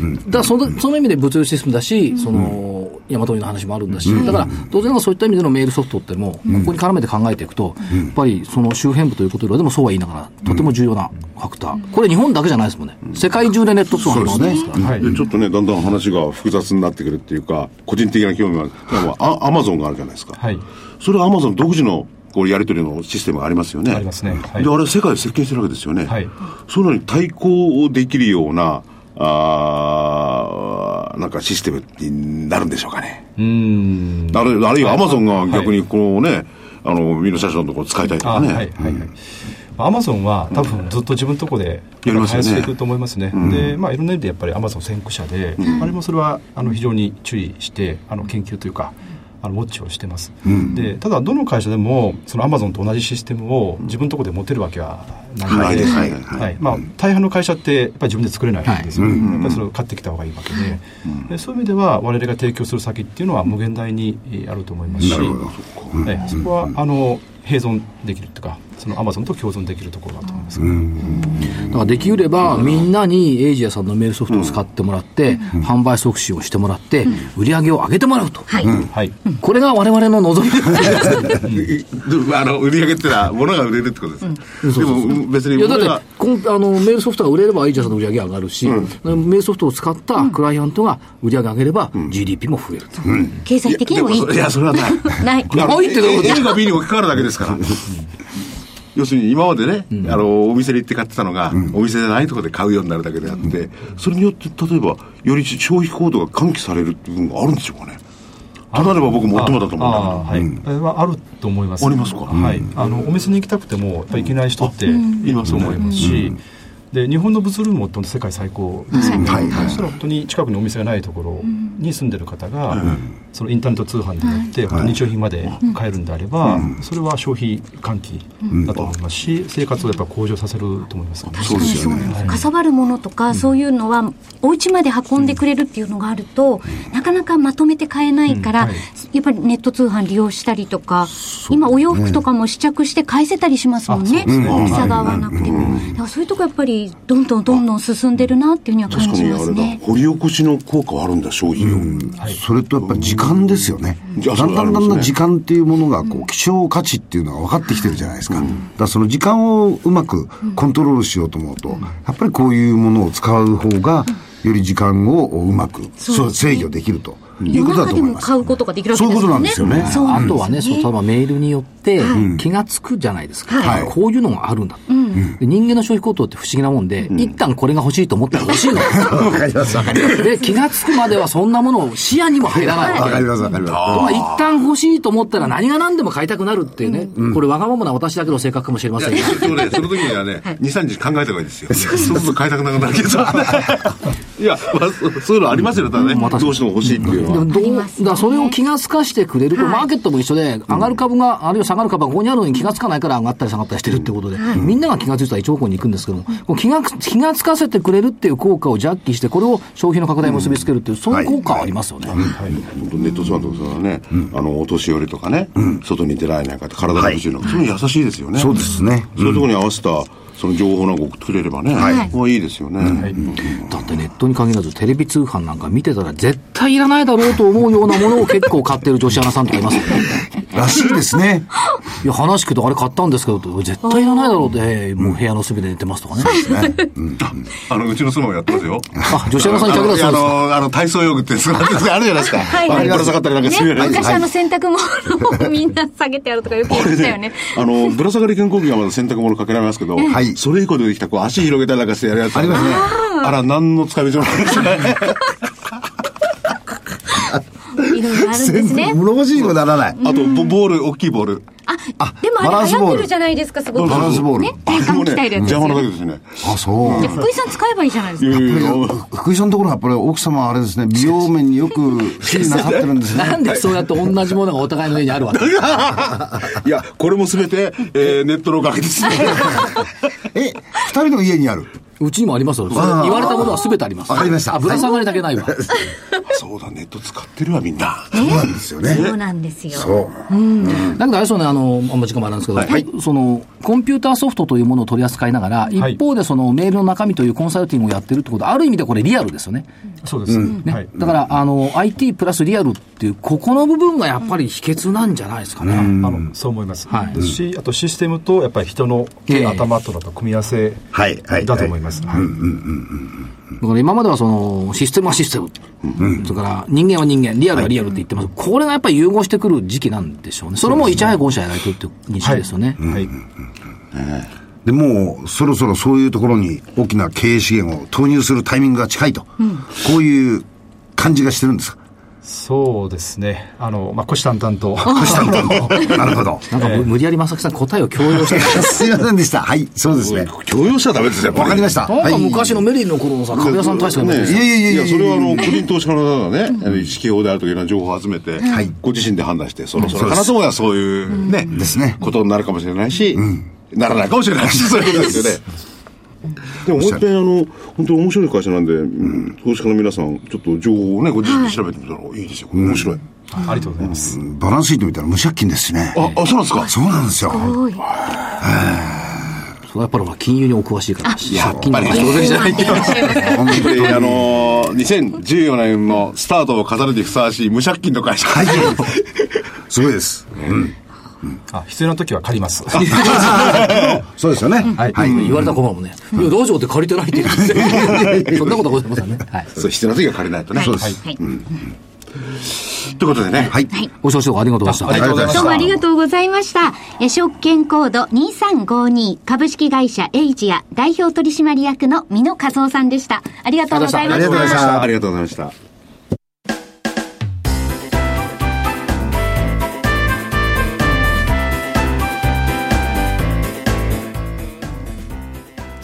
うん、だからその、その意味で物流システムだし、その、大和の話もあるんだし、だから当然そういった意味でのメールソフトっても、ここに絡めて考えていくと、やっぱりその周辺部ということでもそうは言いながら、とても重要なファクター。これ日本だけじゃないですもんね。世界中でネット通販のですから。はい、ちょっとね、だんだん話が複雑になってくるっていうか、個人的な興味は、アマゾンがあるじゃないですか。はい。それはアマゾン独自のこうやり取りのシステムがありますよね。ありますね。はい、で、あれ世界を席巻してるわけですよね。はい。そういうのに対抗できるような、あなんかシステムになるんでしょうかね。うん。あるあるいはアマゾンが逆にこうね、はい、あの、ミノ社長のところ使いたいとかね。はい、はい、はい。アマゾンは多分ずっと自分のところで開発していくと思いますね、すねでまあ、いろんな意味でやっぱりアマゾン先駆者で、うん、あれもそれはあの非常に注意してあの研究というか、あのウォッチをしてます、うん、でただどの会社でもそのアマゾンと同じシステムを自分のところで持てるわけはないので、はいはいまあ、大半の会社ってやっぱり自分で作れないんですよ、はい、やっぱりそれを買ってきた方がいいわけで。うん、でそういう意味では我々が提供する先っていうのは無限大にあると思いますし、はい、そこはあの併存できるというかそのアマゾンと共存できるところだと思います、だからできれば、みんなにエイジアさんのメールソフトを使ってもらって、販売促進をしてもらって、売り上げを上げてもらうと、はいこれがわれわれの望みあの売り上げってのは、物が売れるってことです、でも別にいやだってこのあのメールソフトが売れれば、エイジアさんの売り上げ上がるし、メールソフトを使ったクライアントが売り上げ上げれば、GDP も増えると、経済的にもいいいや、それはない。ない。ないってどういうこと A が B に置き換わるだけですから。[LAUGHS] 要するに今までね、うん、あのお店に行って買ってたのが、うん、お店じゃないところで買うようになるだけであって、それによって例えばより消費行動が喚起される部分があるんでしょうかね。ただれば僕もっともだと思うあ,、はい。うん、あると思います。ありますか、はい、あのお店に行きたくてもやっぱり行けない人っていると思いますし、で日本の物流もと世界最高ですよね、はい。はい、そしたら本当に近くにお店がないところに住んでる方が、そのインターネット通販でやって、はい、日用品まで買えるんであれば、それは消費喚起だと思います。し、生活をやっぱ向上させると思います、ね、確かにそうですね、かさばるものとか、そういうのはお家まで運んでくれるっていうのがあると、なかなかまとめて買えないから、やっぱりネット通販利用したりとか、今お洋服とかも試着して返せたりしますもんね、大きさが合わなくても、だからそういうとこやっぱりどんどんどんどん進んでるなっていうふうには感じますね。掘り起こしの効果はあるんだ消費量、それとやっぱり時間間ですよね。だんだんだんだん時間っていうものが、こう、希少価値っていうのが分かってきてるじゃないですか。だからその時間をうまくコントロールしようと思うと、やっぱりこういうものを使う方が、より時間をうまく制御できると。いうことだと思います。買うことができるわけですよね。そういうことなんですよね。あとはね、そう、例えばメールによって気がつくじゃないですか。はい、こういうのがあるんだ、うん、人間の消費行動って不思議なもんで、うん、一旦これが欲しいと思ったら欲しいの。[LAUGHS] わかります、わかります。で、気がつくまではそんなものを視野にも入らない。わかります、わかります。まあ、一旦欲しいと思ったら何が何でも買いたくなるっていうね。うん、これわがままな私だけの性格かもしれませんけど。その時にはね、2、3日考えた方がいいですよ。そうすると買いたくなくなるけど。[LAUGHS] いや、まあ、そういうのありますよ、ただね。どうしても欲しいっていうのは。だそれを気がつかしてくれる。と、マーケットも一緒で、上がる株が、あるいは下がる株がここにあるのに気がつかないから上がったり下がったりしてるってことで、みんなが気がついたら一方向に行くんですけども、気が気がつかせてくれるっていう効果をジャッキして、これを消費の拡大に結びつけるっていう、そういう効果はありますよね。はい。ネットスワンとかね、あの、お年寄りとかね、外に出られないかって体が欲しい。の、それ優しいですよね。そうですね。そういうところに合わせた、その情報なんか送ってくれればね、はい、もういいですよね、はい、だってネットに限らずテレビ通販なんか見てたら絶対いらないだろうと思うようなものを結構買ってる女子アナさんとかいますよね。[LAUGHS] らしいですね。いや話聞くとあれ買ったんですけど絶対いらないだろうって、もう部屋の隅で寝てますとかね。そうですね、[LAUGHS] うん、あのうちの妻もやってますよ。あ女子アナさんに限らずそうですあのあの体操用具ってすごいあるじゃないですか。はい。あれから下がったりなんかするじゃない。ですか、昔あの洗濯物をみんな下げてやるとかよく言いましたよねあのぶら下がり健康器がまだ洗濯物かけられますけど、はい、それ以降出てきたこう足広げたりなんかしてやるやつありますね。あら何の使い道もない。ですねいろいろあるんですね。物欲しいにもならない。あと、ボール、大きいボール。あ、でもあれ流行ってるじゃないですか、すごく。バランスボール。ね、体幹鍛えるやつ。邪魔なだけですね。あ、そう。福井さん使えばいいじゃないですか。福井さんのところはやっぱり奥様はあれですね、美容面によく指示なさってるんですね。[LAUGHS] なんでそうやって同じものがお互いの家にあるわけ？[LAUGHS] いや、これもすべて、えー、ネットのおかげですね。[LAUGHS] え、二人の家にある？うちにもありますよ。言われたものはすべてあります。ありました。あ、ぶら下がりだけないわ。そうだ、ネット使ってるわ、みんな。そうなんですよね。そうなんですよ。そう。うん。だけど、あれですよね、あの、あんま時間もあるんですけど、はい、その、コンピューターソフトというものを取り扱いながら、一方でそのメールの中身というコンサルティングをやってるってことは、ある意味でこれリアルですよね。そうです。ね。だから、あの、IT プラスリアルっていう、ここの部分がやっぱり秘訣なんじゃないですかね。あの、そう思います。はい。ですし、あとシステムと、やっぱり人の頭とだと組み合わせだと思います。ます。はい。だから今まではその、システムはシステム。うん。それから人間は人間、リアルはリアルって言ってます。これがやっぱり融合してくる時期なんでしょうね。それもいち早く御社やられてるって認識ですよね。はい。でもうそろそろそういうところに大きな経営資源を投入するタイミングが近いと、うん、こういう感じがしてるんですか？そうですね。あの、まあ、虎視眈々と。[LAUGHS] 虎視眈々と。[LAUGHS] なるほど。なんか、無理やり正木さん答えを強要して [LAUGHS] すいませんでした。はい、そうですね。強要しちゃダメですよ。わかりました。なんか昔のメリーの頃のさ、株屋さん大使がね。いやいやいやそれはあの、個人投資家の方がね、意識法であるというような情報を集めて、ご自身で判断して、そろそろかなと思えばそういうね、ですね。ことになるかもしれないし、ならないかもしれないし、そういうことですよね。でももう一回あの、本当に面白い会社なんで、うん、投資家の皆さん、ちょっと情報をね、ご自身で調べてみたらいいですよ。面白い。ありがとうございます。バランスシート見たら無借金ですしね。あ、あそうなんですか？そうなんですよ。すごい。それはやっぱり金融にお詳しいから、借金なんか当然じゃないけど、[LAUGHS] 本当にあの、2014年のスタートを飾るにふさわしい無借金の会社。はい。[LAUGHS] すごいです。うん。あ必要な時は借ります。[LAUGHS] そうですよね。はい。言われたら困るもんね。いや、道場って借りてないって言って。[LAUGHS] そんなことございませんね。はい。そう、必要な時は借りないとね。そうです。ということでね。はい。ご視聴ありがとうございました。ありがとうございました。どうもありがとうございました。え、証券コード2352株式会社エイジア代表取締役の美濃和夫さんでした。ありがとうございました。ありがとうございました。ありがとうございました。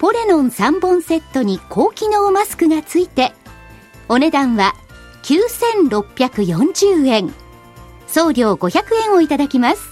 ポレノン3本セットに高機能マスクがついて、お値段は9640円。送料500円をいただきます。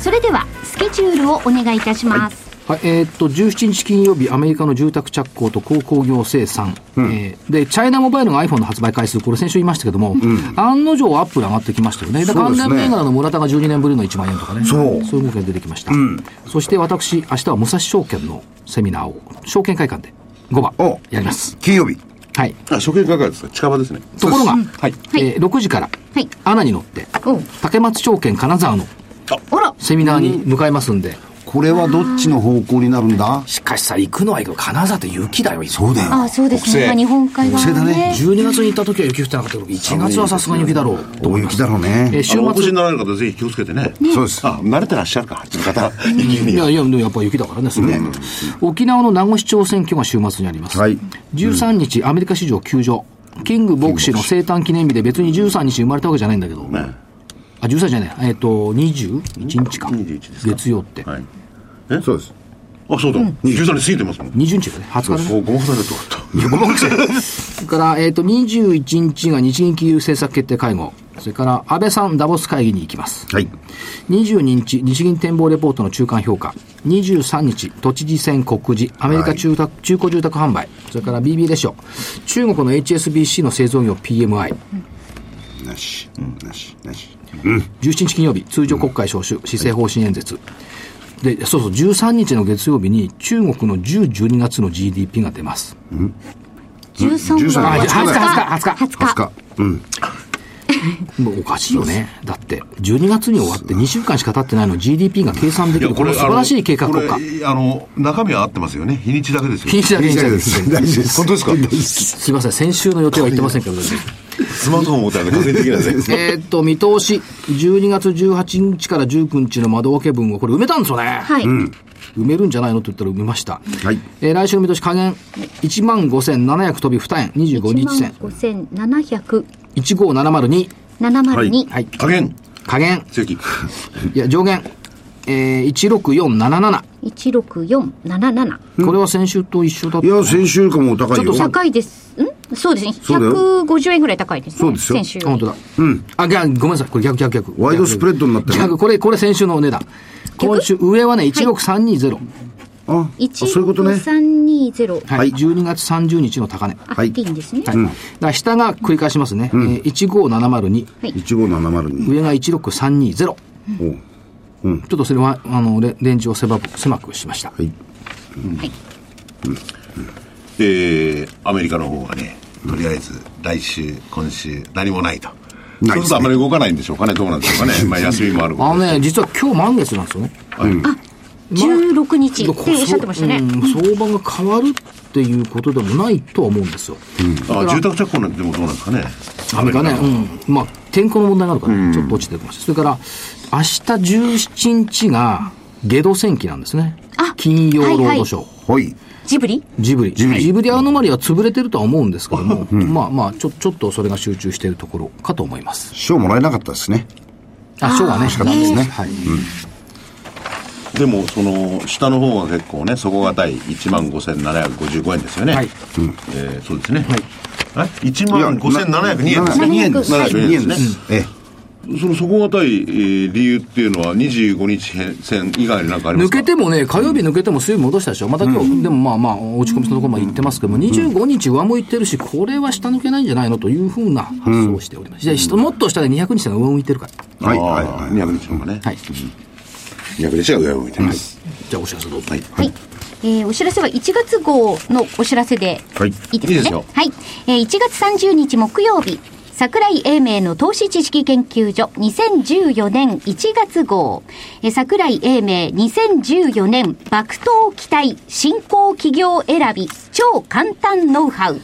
それでは、スケジュールをお願いいたします。はいはい、えー、っと、17日金曜日、アメリカの住宅着工と鉱工業生産、うん、えー、で、チャイナモバイルの iPhone の発売回数、これ先週言いましたけども、うん、案の定アップル上がってきましたよね。で、関連銘柄の村田が12年ぶりの1万円とかね、そう。そういう動きが出てきました。うん、そして私、明日は武蔵証券のセミナーを、証券会館で5番やります。金曜日。はい。あ、証券会館ですか。近場ですね。ところが、はい、えー、6時から、はい、アナに乗って、竹松証券金沢のセミナーに向かいますんで、これはどっちの方向になるんだ？しかしさ、行くのは行く金沢って雪だよ、そうだよ。あそうですね。日本海側、ね。だね。12月に行った時は雪降ってなかったけど、1月はさすがに雪だろう。大雪だろうね。え週末。お越しになられる方、ぜひ気をつけてね。そうです。あ、慣れてらっしゃるか、あっちの方。いやいや、やっぱ雪だからね、それ、沖縄の名護市長選挙が週末にあります。はい。13日、アメリカ市場休場。キング牧師の生誕記念日で別に13日生まれたわけじゃないんだけど。ね、あ、13じゃない。えっ、と、21日か。月曜って。はいえ？そうですあ、そうだ。うん、13日過ぎてますもん。20日だね。20日ね。ごまかされるとかった。いや、ごまかされる。それから、えっ、ー、と、21日が日銀金融政策決定会合。それから、安倍さんダボス会議に行きます。はい。22日、日銀展望レポートの中間評価。23日、都知事選告示、アメリカ中,、はい、中古住宅販売。それから BB レシオ。中国の HSBC の製造業 PMI。なし。なし。なし。うん、17日金曜日、通常国会召集、施政方針演説。で、そうそう、13日の月曜日に中国の10、12月の GDP が出ます。うん、13日。20日、20日、20日。20日。うん。もうおかしいよね。だって、12月に終わって2週間しか経ってないの GDP が計算できる。これ素晴らしい計画国家。あの、中身は合ってますよね。日にちだけですよ。日にちだけです。大事です。本当ですか？[LAUGHS] すいません。先週の予定は言ってませんけど、スマートフォン持ったら確認できない [LAUGHS] えっと、見通し。12月18日から19日の窓開け分をこれ埋めたんですよね。はい。うん埋めるんじゃないのと言ったら埋めました。はい。えー来週の見通し加減、1万5700飛び2円、25日線、5700、15702。702。はい。加減。加減、正規。[LAUGHS] いや、上限、えー、16477。16477。これは先週と一緒だった。いや、先週かも高いよ。高いです。ん？そうですね。そうだよ150円ぐらい高いですね。そうですよ先週。あ本当だ。うん。あ、逆ごめんなさい。これ逆逆逆。ワイドスプレッドになってる逆、これ、これ先週のお値段。今週、上はね、16320。あ、あそういうことね。16320。はい。12月30日の高値。あ、はいでいいんですね。はい。だから下が繰り返しますね。えー15702。15702。上が16320。ちょおうっとそれは、あの、レレンジを狭く、狭くしました。はい。えー、アメリカの方がね、とりあえず来週、今週、何もないと。ないですねそうするとあまり動かないんでしょうかね、どうなんでしょうかね。[LAUGHS] まあ休みもあるあのね、実は今日満月なんですよね。16日ってこおっしゃってましたね。うん相場が変わるっていうことでもないとは思うんですよ。あ住宅着工なんてでもどうなんですかね。アメリカね、うん。まあ、天候の問題があるから、ねちょっと落ちてきました。それから、明日17日が、ゲド戦記なんですね。あ金曜ロードショー。はい。ジブリ？ジブリ。ジブリジブリアノマリは潰れてるとは思うんですけども、まあまあ、ちょ、ちょっとそれが集中しているところかと思います。賞もらえなかったですね。あ、賞はね、しかったですねはい。でも、その、下の方が結構ね、底堅い1万5755円ですよね。はいえーそうですね。はい。え ?1 万5702円ですね。2円です。702 2円でね円ですす。。えその底堅い、えー理由っていうのは25日線以外に何かありま抜すか？けてもね、火曜日抜けても水曜日戻したでしょ。また今日、でもまあまあ、落ち込みのところまで行ってますけども、25日上向いてるし、これは下抜けないんじゃないのというふうな発想をしております。じゃあもっと下で200日が上向いてるから。え。はい、あはい、ーはい。200日の方がね。はい。200日が上を向いてます。じゃあお知らせどうぞ。はい。はい。えーお知らせは1月号のお知らせではいいいですかね。いいですよはい。えー1月30日木曜日、桜井英明の投資知識研究所2014年1月号、えー桜井英明2014年爆投期待新興企業選び超簡単ノウハウ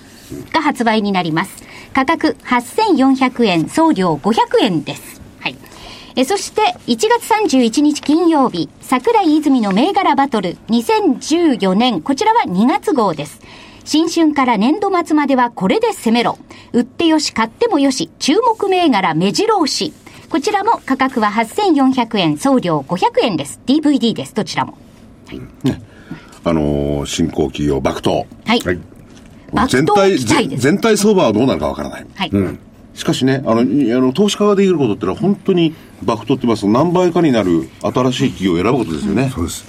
が発売になります。価格8400円、送料500円です。はい。えそして、1月31日金曜日、桜井泉の銘柄バトル2014年、こちらは2月号です。新春から年度末まではこれで攻めろ。売ってよし、買ってもよし、注目銘柄目白押し。こちらも価格は8400円、送料500円です。DVD です、どちらも。あのー新興企業、爆投。はい。はい。全体。全体相場はどうなるかわからない。はい。しかしね、あの、いあの投資家ができることってのは本当に爆投って言いますと何倍かになる新しい企業を選ぶことですよね。そうです。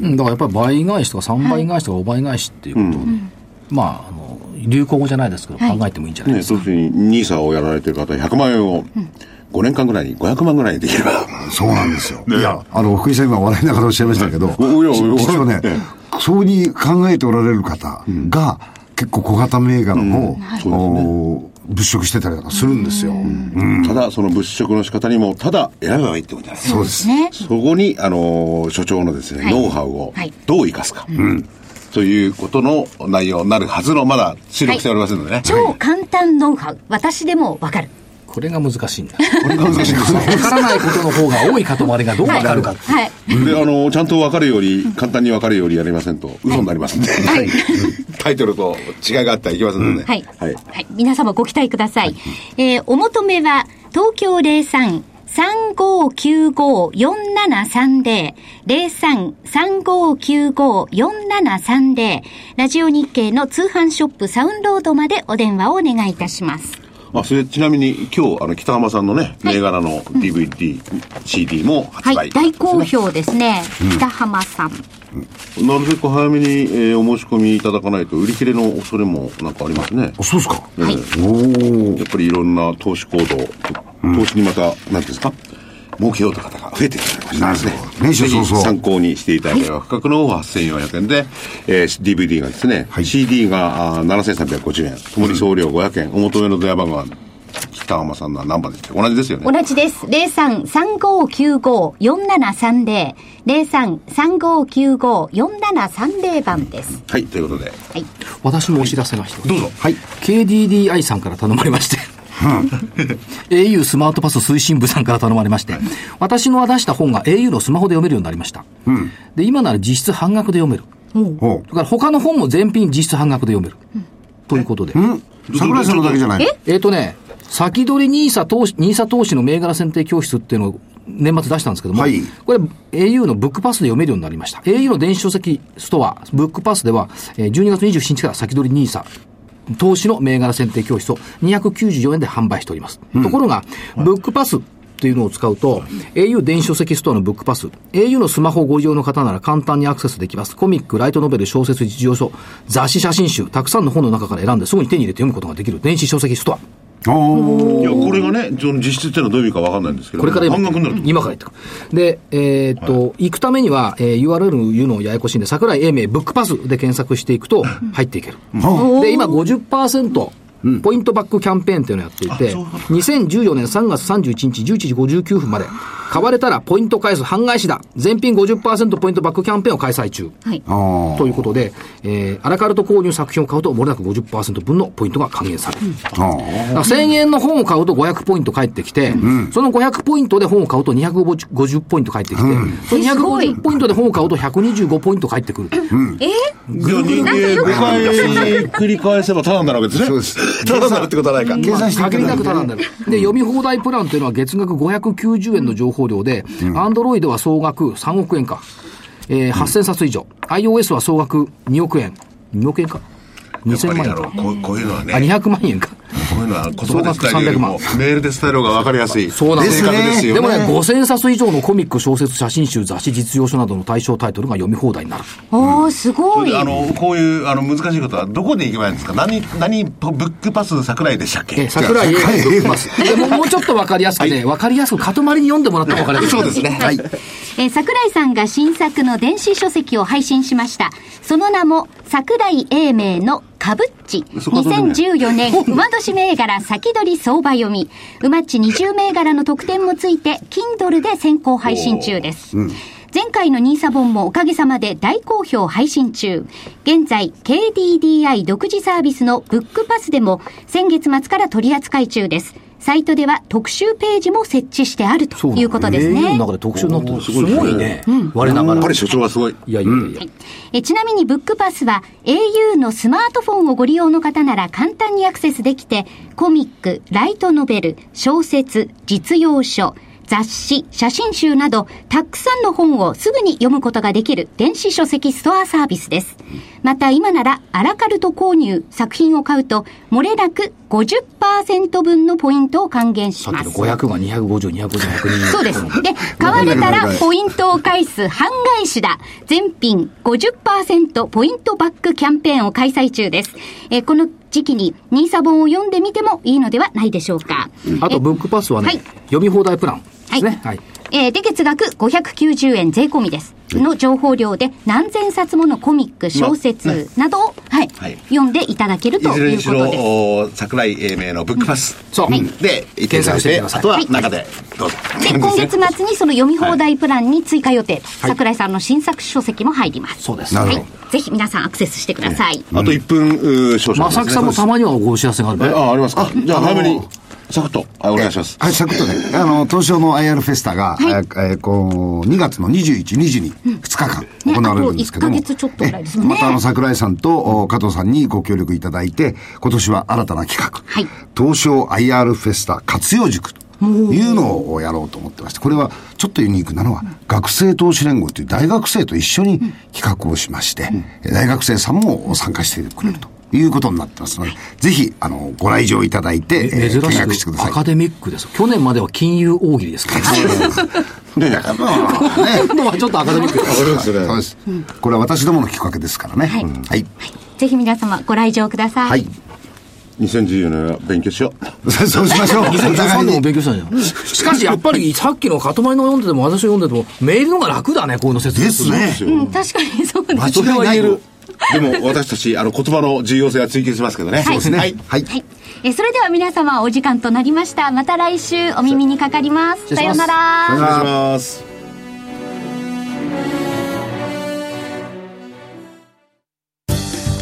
うん、だからやっぱり倍返しとか3倍返しとか5倍返しっていうことを、まあ、あの、流行語じゃないですけど、はい考えてもいいんじゃないね、ですか。そういうふうに NISA をやられてる方は100万円を5年間ぐらいに500万ぐらいにできれば。そうなんですよ。いや、あの、福井さん今笑いながらおっしゃいましたけど、おいやおいや実はねえ、そうに考えておられる方が、結構小型銘柄を、お物色してたりとかするんですよ。ただ、その物色の仕方にも、ただ選べばいいってことじゃないですか。そうです。ね。そこに、あのー所長のですね、はいノウハウをはいどう生かすか。ということの内容になるはずの、まだ収録しておりませんのでね。超簡単ノウハウ。私でもわかる。これが難しいんだ。これが難しいんです。わからないことの方が多いかと思われがどうわかるか。はい。で、あの、ちゃんと分かるように、簡単に分かるようにやりませんと、嘘になりますんで。タイトルと違いがあってはいけませんので。はい。はい。はい。皆様ご期待ください。えーお求めは、東京03 3595-4730、03-3595-4730、ラジオ日経の通販ショップサウンロードまでお電話をお願いいたします。あ、それちなみに今日、あの、北浜さんのね、銘柄の DVD、CD も発売、はい。大好。評ですね。北浜さん。なるべく早めに、えーお申し込みいただかないと、売り切れの恐れもなんかありますね。あ、そうですか。はい。おお。やっぱりいろんな投資行動、投資にまた、うんですか、儲けようという方が増えてきておりましてですね。参考にしていただければ、価格の方は8400円で、えー DVD がですね、はい CD があー7350円、ともに送料500円、お求めの電話番号は、北浜さんのは何番でした同じですよね。同じです。03-3595-4730。03-3595-4730番です。はい、ということで。はい。私もお知らせが一つ。どうぞ。はい。KDDI さんから頼まれまして。[LAUGHS] au スマートパス推進部さんから頼まれまして、私の出した本が au のスマホで読めるようになりました。うん、で、今なら実質半額で読める。だから他の本も全品実質半額で読める。ということで。桜井さんのだけじゃないえ？っ、ー、とね、先取り NISA 投資、NISA 投資の銘柄選定教室っていうのを年末出したんですけども、はい、これ au のブックパスで読めるようになりました。au の電子書籍ストア、ブックパスでは、12月27日から先取り NISA、投資の銘柄選定教室を294円で販売しております。うん、ところが、ブックパスっていうのを使うと、au 電子書籍ストアのブックパス、au のスマホをご利用の方なら簡単にアクセスできます。コミック、ライトノベル、小説、実用書、雑誌、写真集、たくさんの本の中から選んですぐに手に入れて読むことができる電子書籍ストア。いやこれがね、その実質っていうのはどういう意味か分かんないんですけど、これから半額になる今から言って。で、えー、っと、はい、行くためには、えー、URL 言うのややこしいんで、桜井英明ブックパスで検索していくと入っていける。で、今50%、ポイントバックキャンペーンっていうのをやっていて、2014年3月31日11時59分まで、買われたらポイント返す半返しだ。全品50%ポイントバックキャンペーンを開催中。はい。ということで、えー、アラカルト購入作品を買うと、もれなく50%分のポイントが還元される。うん、1000円の本を買うと500ポイント返ってきて、うん、その500ポイントで本を買うと250ポイント返ってきて、うん、その250ポイントで本を買うと125ポイント返ってくる。うん、えー、人間5回繰り返せばただになるわけですね。そうです。[LAUGHS] ただになるってことはないか。計算して限りなくなる。で、読み放題プランというのは月額590円の情報量で、アンドロイドは総額3億円か。えー、8000冊以上。iOS は総額2億円。2億円か。2000万円か。こうこういうのはね。あ、200万円か。こういうのは言葉で伝えるよりもメールで伝える方が分かりやすい。そうなんですね。でもね、5000冊以上のコミック、小説、写真集、雑誌、実用書などの対象タイトルが読み放題になる。ああ、すごい。あの、こういう、あの、難しいことは、どこで行けばいいんですか？何、何、ブックパス桜井でしたっけ？桜井ブックパス。でも、もうちょっと分かりやすくね、分かりやすく、塊に読んでもらったら分かりやすい。そうですね。はい。えー、桜井さんが新作の電子書籍を配信しました。その名も、桜井英明のかぶっち。2014年、馬年銘柄先取り相場読み。馬っち20銘柄の特典もついて、Kindle で先行配信中です。前回のニーサ本もおかげさまで大好評配信中。現在、KDDI 独自サービスのブックパスでも先月末から取り扱い中です。サイトでは特集ページも設置してあるということですね。中で特集になってる。すごいね。うん、我ながら。やっぱり所長はすごい。いやいやいや、え。ちなみにブックパスは au のスマートフォンをご利用の方なら簡単にアクセスできて、コミック、ライトノベル、小説、実用書、雑誌、写真集など、たくさんの本をすぐに読むことができる電子書籍ストアサービスです。また今なら、アラカルト購入、作品を買うと、漏れなく50%分のポイントを還元します。500が250、250、120。そうです。で、買われたらポイントを返す半返しだ。全品50%ポイントバックキャンペーンを開催中です。えこの時期にニーサ本を読んでみてもいいのではないでしょうか。あと、ブックパスはね、はい、読み放題プラン。ですね。はい。えー、で、月額590円税込みです。の情報量で何千冊ものコミック、小説などを、はい、はい、読んでいただけるということです。桜井英明のブックパス。そう。で、検索してあとは中でどうぞ。で、今月末にその読み放題プランに追加予定。桜井さんの新作書籍も入ります。そうです。はい。ぜひ皆さんアクセスしてください。あと1分少々。正木さんもたまにはご知らせがあるあ、ありますか？じゃあ早めに。サクッと、はい、お願いします。はい、サクッとね。あの、東証の IR フェスタが、はい、えー、こう、2月の21、22に2日間行われるんですけども。ね、1ヶ月ちょっとぐらいですね。またあの、桜井さんと加藤さんにご協力いただいて、今年は新たな企画。はい。東証 IR フェスタ活用塾と。いうのをやろうと思ってまして、これはちょっとユニークなのは、学生投資連合という大学生と一緒に企画をしまして、大学生さんも参加してくれると。いうことになってますので、ぜひ、あの、ご来場いただいて、えー、見学してください。アカデミックです。去年までは金融大喜利ですからね。ねまあ、ね。[LAUGHS] はちょっとアカデミックですね。そうです。これは私どもの企画ですからね。はい。はい。ぜひ皆様ご来場ください。はい。2014年は勉強しよう。[LAUGHS] そうしましょう。2013年も勉強したんじゃん。しかしやっぱり [LAUGHS] さっきの塊の読んでても私読んでてもメールの方が楽だね、こういうの説明するですね。うん、確かにそうです。間違いない。でも私たち、あの、言葉の重要性は追求しますけどね。そうですね。はい。はい。はい、えそれでは皆様お時間となりました。また来週お耳にかかります。さようなら。お願いします。